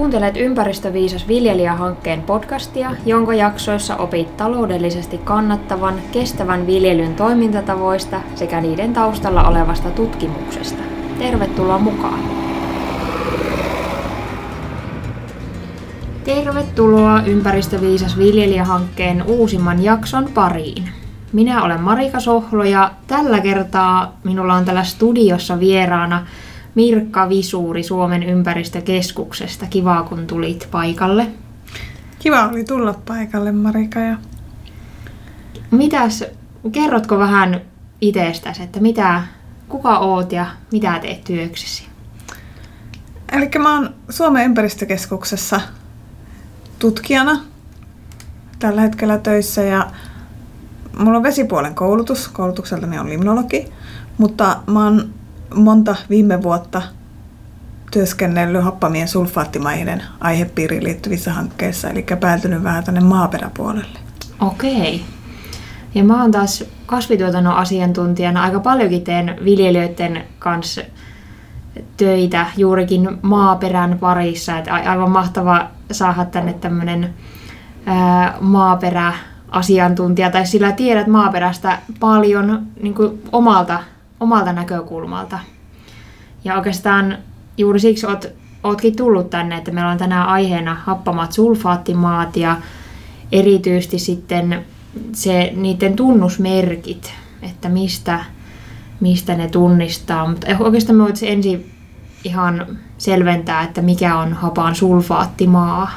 Kuuntelet Ympäristöviisas viljelijähankkeen podcastia, jonka jaksoissa opit taloudellisesti kannattavan, kestävän viljelyn toimintatavoista sekä niiden taustalla olevasta tutkimuksesta. Tervetuloa mukaan! Tervetuloa Ympäristöviisas viljelijähankkeen uusimman jakson pariin. Minä olen Marika Sohlo ja tällä kertaa minulla on tällä studiossa vieraana Mirkka Visuuri Suomen ympäristökeskuksesta. Kiva, kun tulit paikalle. Kiva oli tulla paikalle, Marika. Ja... Mitäs, kerrotko vähän itsestäsi, että mitä, kuka oot ja mitä teet työksesi? Eli mä oon Suomen ympäristökeskuksessa tutkijana tällä hetkellä töissä ja mulla on vesipuolen koulutus, koulutukseltani on limnologi, mutta mä oon monta viime vuotta työskennellyt happamien sulfaattimaiden aihepiiriin liittyvissä hankkeissa, eli päätynyt vähän tänne maaperäpuolelle. Okei. Ja mä oon taas kasvituotannon asiantuntijana aika paljonkin teen viljelijöiden kanssa töitä juurikin maaperän parissa. Että aivan mahtava saada tänne tämmöinen maaperäasiantuntija, tai sillä tiedät maaperästä paljon niin kuin omalta omalta näkökulmalta. Ja oikeastaan juuri siksi oot, ootkin tullut tänne, että meillä on tänään aiheena happamat sulfaattimaat ja erityisesti sitten se, niiden tunnusmerkit, että mistä, mistä ne tunnistaa. Mutta oikeastaan me voitaisiin ensin ihan selventää, että mikä on hapan sulfaattimaa.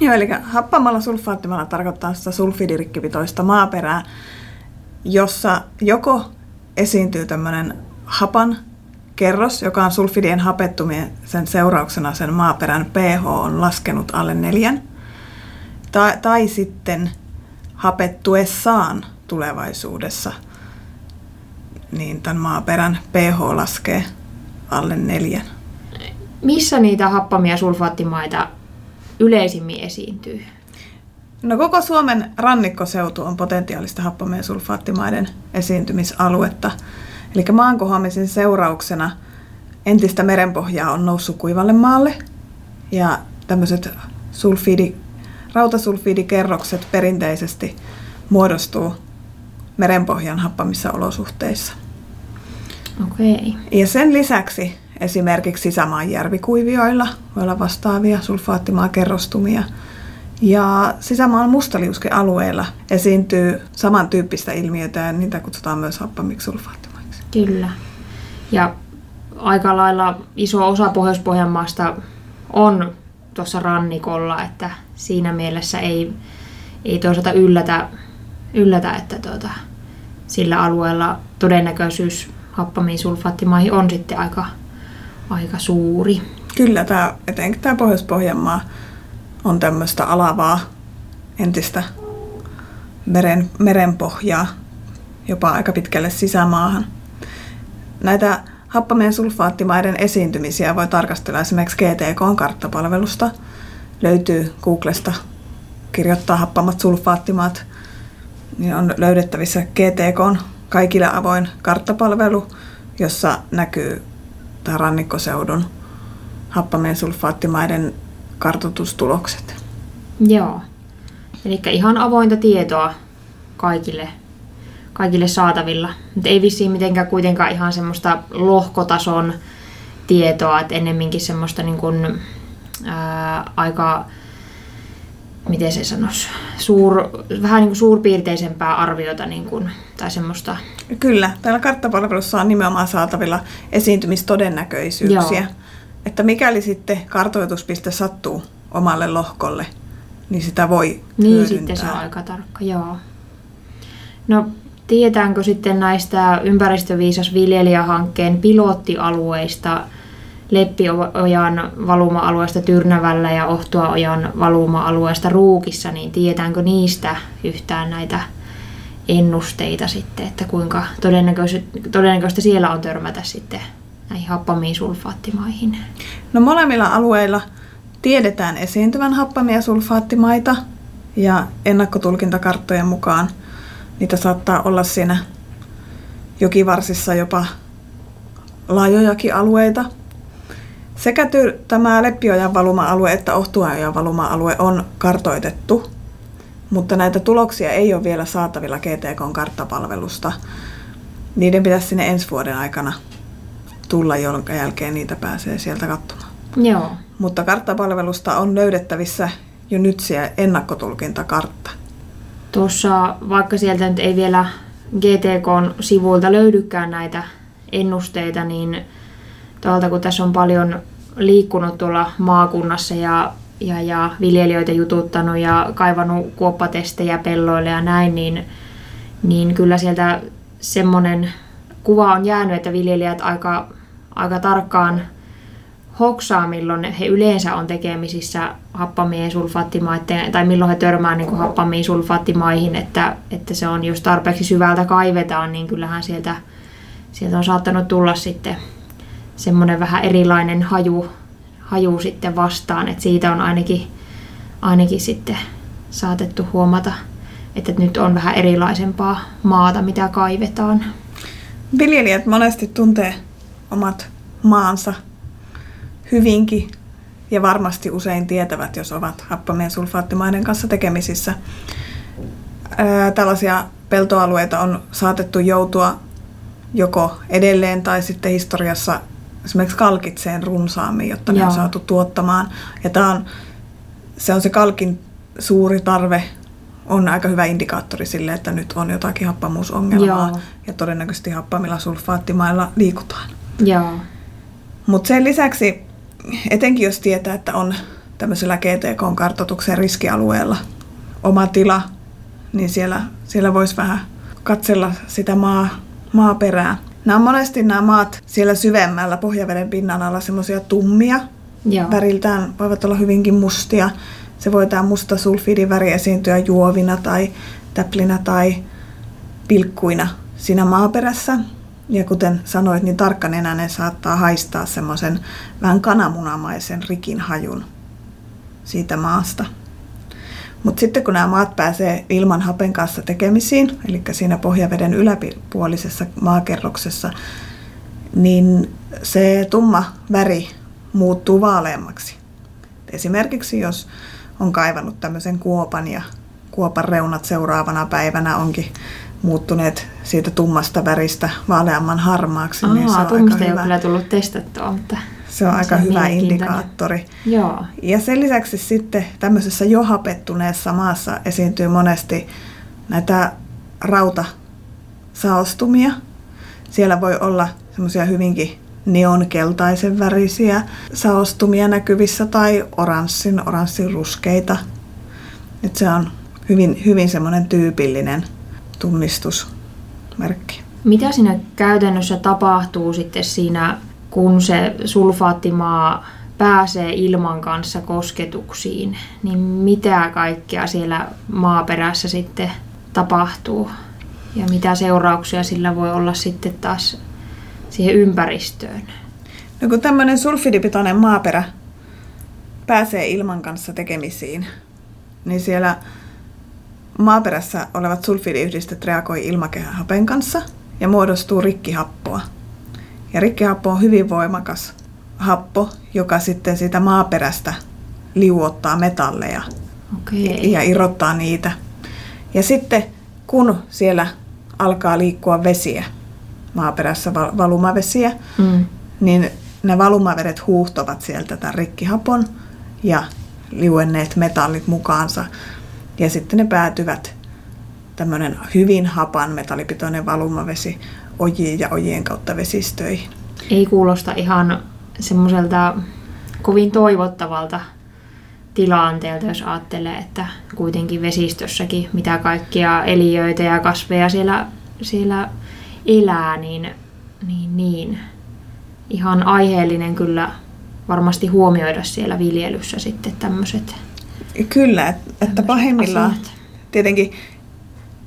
Joo, eli happamalla sulfaattimalla tarkoittaa sitä sulfidirikkipitoista maaperää, jossa joko esiintyy tämmöinen hapan kerros, joka on sulfidien hapettumien sen seurauksena sen maaperän pH on laskenut alle neljän. Tai, tai sitten hapettuessaan tulevaisuudessa, niin tämän maaperän pH laskee alle neljän. Missä niitä happamia sulfaattimaita yleisimmin esiintyy? No koko Suomen rannikkoseutu on potentiaalista happamien sulfaattimaiden esiintymisaluetta. Eli maankohoamisen seurauksena entistä merenpohjaa on noussut kuivalle maalle ja tämmöiset sulfiidi, rautasulfiidikerrokset perinteisesti muodostuu merenpohjan happamissa olosuhteissa. Okei. Ja sen lisäksi esimerkiksi sisämaan järvikuivioilla voi olla vastaavia sulfaattimaakerrostumia – ja sisämaan mustaliuskealueella esiintyy samantyyppistä ilmiötä ja niitä kutsutaan myös happamiksi sulfaattimaiksi. Kyllä. Ja aika lailla iso osa Pohjois-Pohjanmaasta on tuossa rannikolla, että siinä mielessä ei, ei toisaalta yllätä, yllätä että tuota, sillä alueella todennäköisyys happamiin sulfaattimaihin on sitten aika, aika suuri. Kyllä, tämä, etenkin tämä Pohjois-Pohjanmaa on tämmöistä alavaa entistä meren, merenpohjaa jopa aika pitkälle sisämaahan. Näitä happamien sulfaattimaiden esiintymisiä voi tarkastella esimerkiksi GTK-karttapalvelusta. Löytyy Googlesta kirjoittaa happamat sulfaattimaat, niin on löydettävissä GTK kaikille avoin karttapalvelu, jossa näkyy tämä rannikkoseudun happamien sulfaattimaiden kartoitustulokset. Joo. Eli ihan avointa tietoa kaikille, kaikille saatavilla. Mutta ei vissiin mitenkään kuitenkaan ihan semmoista lohkotason tietoa, että ennemminkin semmoista niin kuin, ää, aika, miten se sanoisi, suur, vähän niin kuin suurpiirteisempää arviota niin kuin, tai semmoista. Kyllä, täällä karttapalvelussa on nimenomaan saatavilla esiintymistodennäköisyyksiä. Joo että mikäli sitten kartoituspiste sattuu omalle lohkolle, niin sitä voi Niin hyödyntää. sitten se on aika tarkka, joo. No tietäänkö sitten näistä ympäristöviisas viljelijähankkeen pilottialueista, Leppiojan valuma-alueesta Tyrnävällä ja Ohtuaojan valuma-alueesta Ruukissa, niin tietäänkö niistä yhtään näitä ennusteita sitten, että kuinka todennäköisesti, todennäköisesti siellä on törmätä sitten näihin happamiin sulfaattimaihin? No molemmilla alueilla tiedetään esiintyvän happamia sulfaattimaita ja ennakkotulkintakarttojen mukaan niitä saattaa olla siinä jokivarsissa jopa laajojakin alueita. Sekä ty- tämä Leppiojan valuma-alue että Ohtuajan valuma-alue on kartoitettu, mutta näitä tuloksia ei ole vielä saatavilla GTKn karttapalvelusta. Niiden pitäisi sinne ensi vuoden aikana tulla, jonka jälkeen niitä pääsee sieltä katsomaan. Joo. Mutta karttapalvelusta on löydettävissä jo nyt siellä ennakkotulkintakartta. Tuossa, vaikka sieltä nyt ei vielä GTKn sivuilta löydykään näitä ennusteita, niin tuolta kun tässä on paljon liikkunut tuolla maakunnassa ja, ja, ja viljelijöitä jututtanut ja kaivannut kuoppatestejä pelloille ja näin, niin, niin kyllä sieltä semmoinen kuva on jäänyt, että viljelijät aika, aika tarkkaan hoksaa, milloin he yleensä on tekemisissä happamien sulfaattimaiden, tai milloin he törmää niin happamiin sulfaattimaihin, että, että se on, jos tarpeeksi syvältä kaivetaan, niin kyllähän sieltä, sieltä on saattanut tulla sitten semmoinen vähän erilainen haju, haju sitten vastaan, että siitä on ainakin, ainakin sitten saatettu huomata, että nyt on vähän erilaisempaa maata, mitä kaivetaan. Viljelijät monesti tuntee omat maansa hyvinkin ja varmasti usein tietävät, jos ovat happamien sulfaattimaiden kanssa tekemisissä. Ää, tällaisia peltoalueita on saatettu joutua joko edelleen tai sitten historiassa esimerkiksi kalkitseen runsaammin, jotta ne Joo. on saatu tuottamaan. Ja tämä on, se on se kalkin suuri tarve on aika hyvä indikaattori sille, että nyt on jotakin happamuusongelmaa Joo. ja todennäköisesti happamilla sulfaattimailla liikutaan. Joo. Mutta sen lisäksi, etenkin jos tietää, että on tämmöisellä GTK-kartoituksen riskialueella oma tila, niin siellä, siellä voisi vähän katsella sitä maa, maaperää. Nämä on monesti nämä maat siellä syvemmällä pohjaveden pinnan alla semmoisia tummia, Joo. väriltään voivat olla hyvinkin mustia. Se voi tämä musta sulfidiväri esiintyä juovina tai täplinä tai pilkkuina siinä maaperässä. Ja kuten sanoit, niin tarkkanenäinen saattaa haistaa semmoisen vähän kananmunamaisen rikin hajun siitä maasta. Mutta sitten kun nämä maat pääsee ilman hapen kanssa tekemisiin, eli siinä pohjaveden yläpuolisessa maakerroksessa, niin se tumma väri muuttuu vaaleammaksi. Esimerkiksi jos on kaivannut tämmöisen kuopan ja kuopan reunat seuraavana päivänä onkin muuttuneet siitä tummasta väristä vaaleamman harmaaksi, niin se on aika ei ole hyvä, kyllä tullut testattua, mutta se on se aika on hyvä indikaattori. joo. Ja sen lisäksi sitten tämmöisessä jo hapettuneessa maassa esiintyy monesti näitä rautasaostumia. Siellä voi olla semmoisia hyvinkin neonkeltaisen värisiä saostumia näkyvissä tai oranssin, oranssin ruskeita. Et se on hyvin, hyvin semmoinen tyypillinen tunnistusmerkki. Mitä siinä käytännössä tapahtuu sitten siinä, kun se sulfaattimaa pääsee ilman kanssa kosketuksiin, niin mitä kaikkea siellä maaperässä sitten tapahtuu? Ja mitä seurauksia sillä voi olla sitten taas siihen ympäristöön? No kun tämmöinen sulfidipitoinen maaperä pääsee ilman kanssa tekemisiin, niin siellä maaperässä olevat sulfidiyhdistöt reagoi ilmakehän hapen kanssa ja muodostuu rikkihappoa. Ja rikkihappo on hyvin voimakas happo, joka sitten siitä maaperästä liuottaa metalleja Okei. ja irrottaa niitä. Ja sitten kun siellä alkaa liikkua vesiä, maaperässä val- valumavesiä, Mm. niin ne valumavedet huuhtovat sieltä tämän rikkihapon ja liuenneet metallit mukaansa. Ja sitten ne päätyvät tämmöinen hyvin hapan metallipitoinen valumavesi ojiin ja ojien kautta vesistöihin. Ei kuulosta ihan semmoiselta kovin toivottavalta tilanteelta, jos ajattelee, että kuitenkin vesistössäkin mitä kaikkia eliöitä ja kasveja siellä, siellä elää, niin, niin, niin ihan aiheellinen kyllä varmasti huomioida siellä viljelyssä sitten tämmöiset Kyllä, et- että pahimmillaan asiat. tietenkin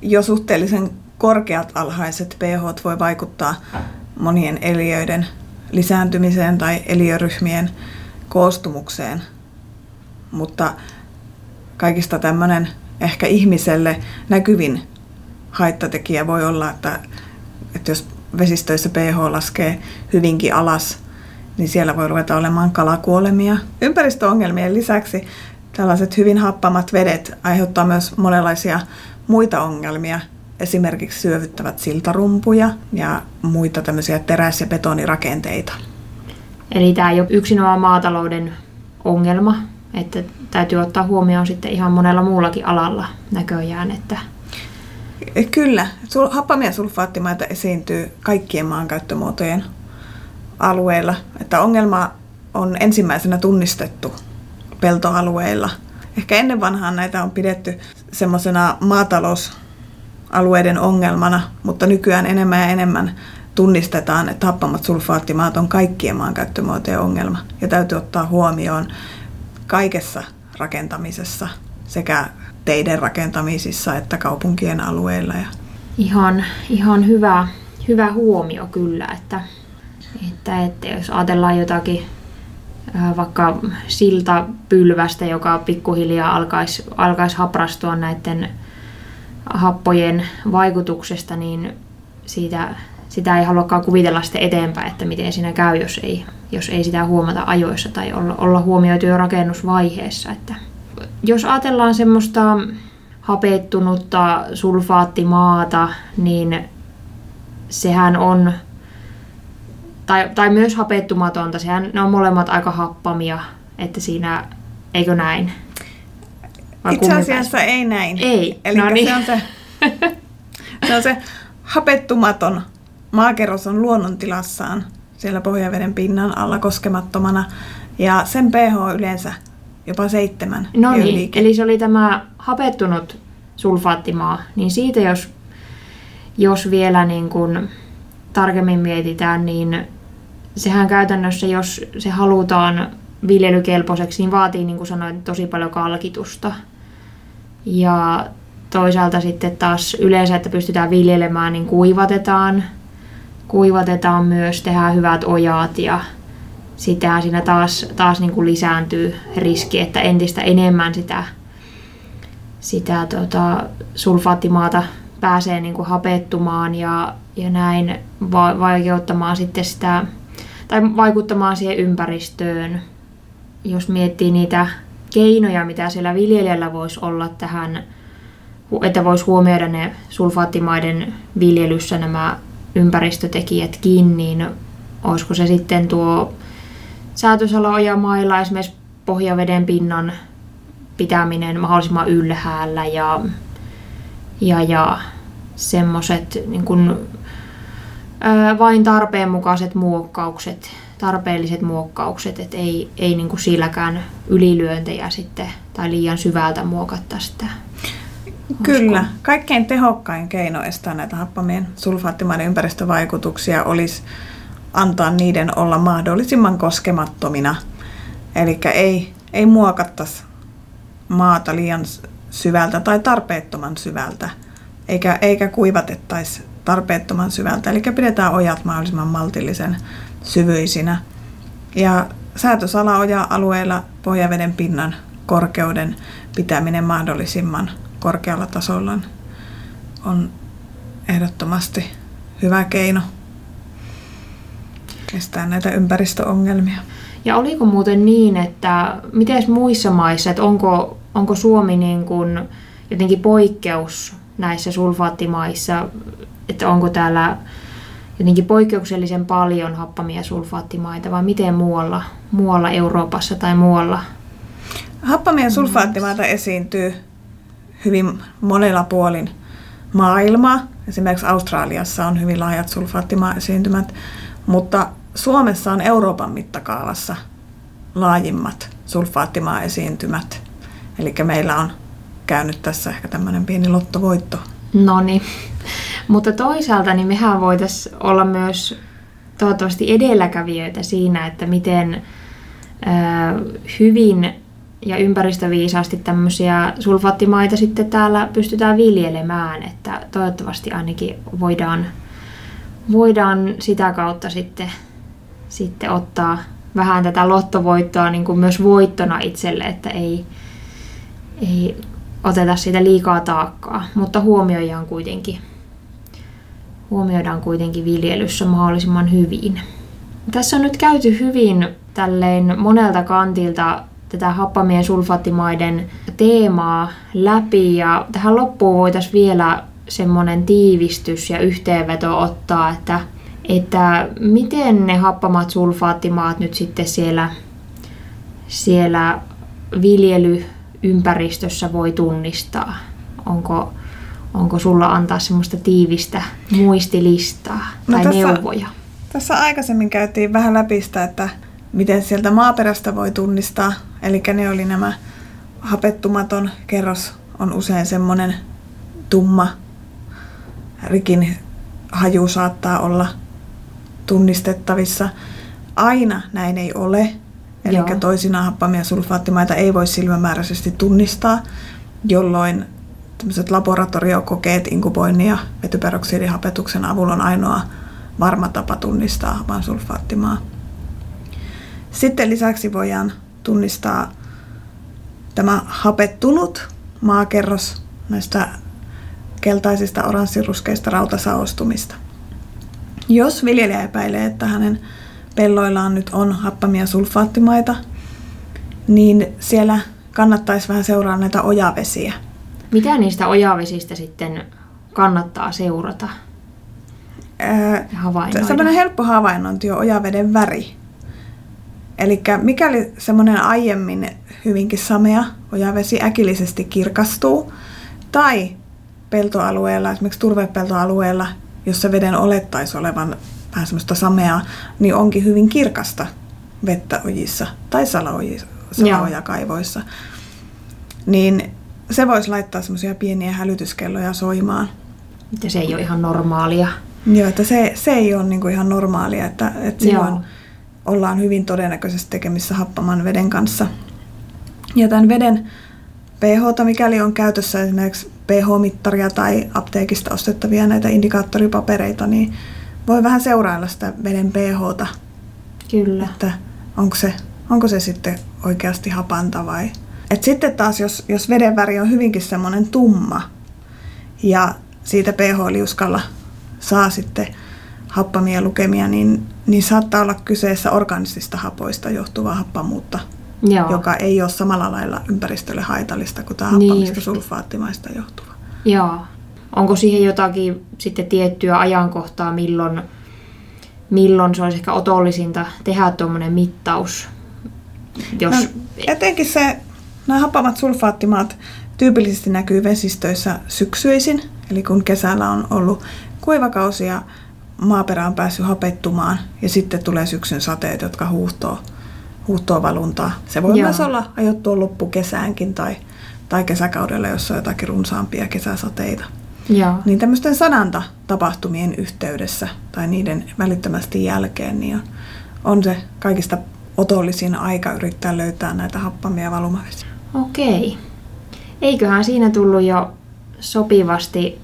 jo suhteellisen korkeat alhaiset pH voi vaikuttaa monien eliöiden lisääntymiseen tai eliöryhmien koostumukseen. Mutta kaikista tämmöinen ehkä ihmiselle näkyvin haittatekijä voi olla, että, että jos vesistöissä pH laskee hyvinkin alas, niin siellä voi ruveta olemaan kalakuolemia. Ympäristöongelmien lisäksi tällaiset hyvin happamat vedet aiheuttaa myös monenlaisia muita ongelmia, esimerkiksi syövyttävät siltarumpuja ja muita tämmöisiä teräs- ja betonirakenteita. Eli tämä ei ole yksinomaan maatalouden ongelma, että täytyy ottaa huomioon sitten ihan monella muullakin alalla näköjään, että Kyllä, happamia sulfaattimaita esiintyy kaikkien maankäyttömuotojen alueilla. Että ongelma on ensimmäisenä tunnistettu peltoalueilla. Ehkä ennen vanhaan näitä on pidetty semmoisena maatalousalueiden ongelmana, mutta nykyään enemmän ja enemmän tunnistetaan, että happamat sulfaattimaat on kaikkien maankäyttömuotojen ongelma. Ja täytyy ottaa huomioon kaikessa rakentamisessa sekä teiden rakentamisissa että kaupunkien alueilla. Ihan, ihan hyvä, hyvä huomio kyllä, että, että, että jos ajatellaan jotakin vaikka siltapylvästä, joka pikkuhiljaa alkaisi, alkaisi haprastua näiden happojen vaikutuksesta, niin siitä, sitä ei haluakaan kuvitella sitten eteenpäin, että miten siinä käy, jos ei, jos ei sitä huomata ajoissa tai olla, olla huomioitu jo rakennusvaiheessa. Että jos ajatellaan semmoista hapettunutta sulfaattimaata, niin sehän on, tai, tai myös hapettumatonta, sehän ne on molemmat aika happamia, että siinä, eikö näin? Vai Itse asiassa ei näin. Ei, Eli no niin. se, on se, se on se hapettumaton maakerros on luonnontilassaan siellä pohjaveden pinnan alla koskemattomana ja sen pH yleensä jopa seitsemän. No niin, eli se oli tämä hapettunut sulfaattimaa, niin siitä jos, jos vielä niin kuin tarkemmin mietitään, niin sehän käytännössä, jos se halutaan viljelykelpoiseksi, niin vaatii, niin kuin sanoin, tosi paljon kalkitusta. Ja toisaalta sitten taas yleensä, että pystytään viljelemään, niin kuivatetaan. Kuivatetaan myös, tehdään hyvät ojat ja sitä siinä taas, taas niin kuin lisääntyy riski, että entistä enemmän sitä, sitä tota, sulfaattimaata pääsee niin kuin hapettumaan ja, ja näin va- vaikeuttamaan sitten sitä, tai vaikuttamaan siihen ympäristöön. Jos miettii niitä keinoja, mitä siellä viljelijällä voisi olla tähän, että voisi huomioida ne sulfaattimaiden viljelyssä nämä ympäristötekijätkin, niin olisiko se sitten tuo säätösalo-ojamailla esimerkiksi pohjaveden pinnan pitäminen mahdollisimman ylhäällä ja, ja, ja semmoiset niin vain tarpeenmukaiset muokkaukset, tarpeelliset muokkaukset, että ei, ei niin kuin silläkään ylilyöntejä sitten tai liian syvältä muokatta sitä. Kyllä. Kaikkein tehokkain keino estää näitä happamien sulfaattimaiden ympäristövaikutuksia olisi antaa niiden olla mahdollisimman koskemattomina. Eli ei, ei muokattaisi maata liian syvältä tai tarpeettoman syvältä, eikä, eikä kuivatettaisi tarpeettoman syvältä. Eli pidetään ojat mahdollisimman maltillisen syvyisinä. Ja säätösalaoja-alueella pohjaveden pinnan korkeuden pitäminen mahdollisimman korkealla tasolla on ehdottomasti hyvä keino estää näitä ympäristöongelmia. Ja oliko muuten niin, että miten muissa maissa, että onko, onko Suomi niin kuin jotenkin poikkeus näissä sulfaattimaissa, että onko täällä jotenkin poikkeuksellisen paljon happamia sulfaattimaita vai miten muualla, muualla Euroopassa tai muualla? Happamia sulfaattimaita esiintyy hyvin monella puolin maailmaa. Esimerkiksi Australiassa on hyvin laajat sulfaattimaa-esiintymät, mutta Suomessa on Euroopan mittakaavassa laajimmat sulfaattimaa-esiintymät. Eli meillä on käynyt tässä ehkä tämmöinen pieni lottovoitto. No niin. Mutta toisaalta niin mehän voitaisiin olla myös toivottavasti edelläkävijöitä siinä, että miten hyvin ja ympäristöviisaasti tämmöisiä sulfaattimaita sitten täällä pystytään viljelemään, että toivottavasti ainakin voidaan, voidaan sitä kautta sitten sitten ottaa vähän tätä lottovoittoa niin kuin myös voittona itselle, että ei, ei oteta siitä liikaa taakkaa, mutta huomioidaan kuitenkin, huomioidaan kuitenkin viljelyssä mahdollisimman hyvin. Tässä on nyt käyty hyvin tälleen monelta kantilta tätä happamien sulfaattimaiden teemaa läpi ja tähän loppuun voitaisiin vielä semmoinen tiivistys ja yhteenveto ottaa, että, että miten ne happamat sulfaattimaat nyt sitten siellä, siellä viljelyympäristössä voi tunnistaa? Onko, onko sulla antaa semmoista tiivistä muistilistaa no tai tässä, neuvoja? Tässä aikaisemmin käytiin vähän läpi sitä, että miten sieltä maaperästä voi tunnistaa. Eli ne oli nämä hapettumaton kerros on usein semmoinen tumma, rikin haju saattaa olla tunnistettavissa. Aina näin ei ole. Eli toisinaan happamia sulfaattimaita ei voi silmämääräisesti tunnistaa, jolloin tämmöiset laboratoriokokeet inkuboinnin ja vetyperoksidihapetuksen avulla on ainoa varma tapa tunnistaa hapan sulfaattimaa. Sitten lisäksi voidaan tunnistaa tämä hapettunut maakerros näistä keltaisista oranssiruskeista rautasaostumista. Jos viljelijä epäilee, että hänen pelloillaan nyt on happamia sulfaattimaita, niin siellä kannattaisi vähän seuraa näitä ojavesiä. Mitä niistä ojavesistä sitten kannattaa seurata? Ää, Sellainen helppo havainnointi on ojaveden väri. Eli mikäli semmoinen aiemmin hyvinkin samea ojavesi äkillisesti kirkastuu, tai peltoalueella, esimerkiksi turvepeltoalueella, jossa veden olettaisi olevan vähän semmoista sameaa, niin onkin hyvin kirkasta vettä ojissa tai salaojakaivoissa. Niin se voisi laittaa semmoisia pieniä hälytyskelloja soimaan. Että se ei ole ihan normaalia. Joo, että se, se ei ole niin kuin ihan normaalia, että, että silloin Joo. ollaan hyvin todennäköisesti tekemissä happaman veden kanssa. Ja tämän veden pH, mikäli on käytössä esimerkiksi pH-mittaria tai apteekista ostettavia näitä indikaattoripapereita, niin voi vähän seurailla sitä veden pH. Kyllä. Että onko se, onko se sitten oikeasti hapanta vai... Et sitten taas, jos, jos veden väri on hyvinkin semmoinen tumma ja siitä pH-liuskalla saa sitten happamia lukemia, niin, niin saattaa olla kyseessä organisista hapoista johtuvaa happamuutta, Joo. joka ei ole samalla lailla ympäristölle haitallista kuin tämä niin happamista sulfaattimaista johtuva. Joo. Onko siihen jotakin sitten tiettyä ajankohtaa, milloin, milloin se olisi ehkä otollisinta tehdä tuommoinen mittaus? Jos... No, etenkin se, nämä happamat sulfaattimaat tyypillisesti näkyy vesistöissä syksyisin, eli kun kesällä on ollut kuivakausi ja maaperä on päässyt hapettumaan ja sitten tulee syksyn sateet, jotka huuhtoo, huuhtoo valuntaa. Se voi Joo. myös olla ajottua loppukesäänkin tai, tai kesäkaudella, jossa on jotakin runsaampia kesäsateita. Joo. Niin tämmöisten sananta tapahtumien yhteydessä tai niiden välittömästi jälkeen niin on, on se kaikista otollisin aika yrittää löytää näitä happamia valumavesiä. Okei. Eiköhän siinä tullut jo sopivasti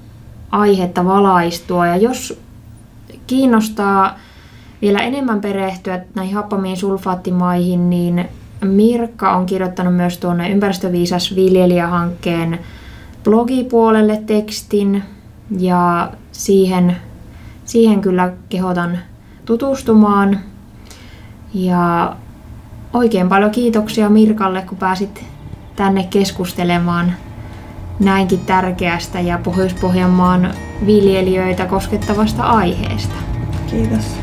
aihetta valaistua. Ja jos kiinnostaa vielä enemmän perehtyä näihin happamiin sulfaattimaihin, niin Mirkka on kirjoittanut myös tuonne ympäristöviisas viljelijähankkeen blogipuolelle tekstin ja siihen, siihen kyllä kehotan tutustumaan. Ja oikein paljon kiitoksia Mirkalle, kun pääsit tänne keskustelemaan näinkin tärkeästä ja Pohjois-Pohjanmaan viljelijöitä koskettavasta aiheesta. Kiitos.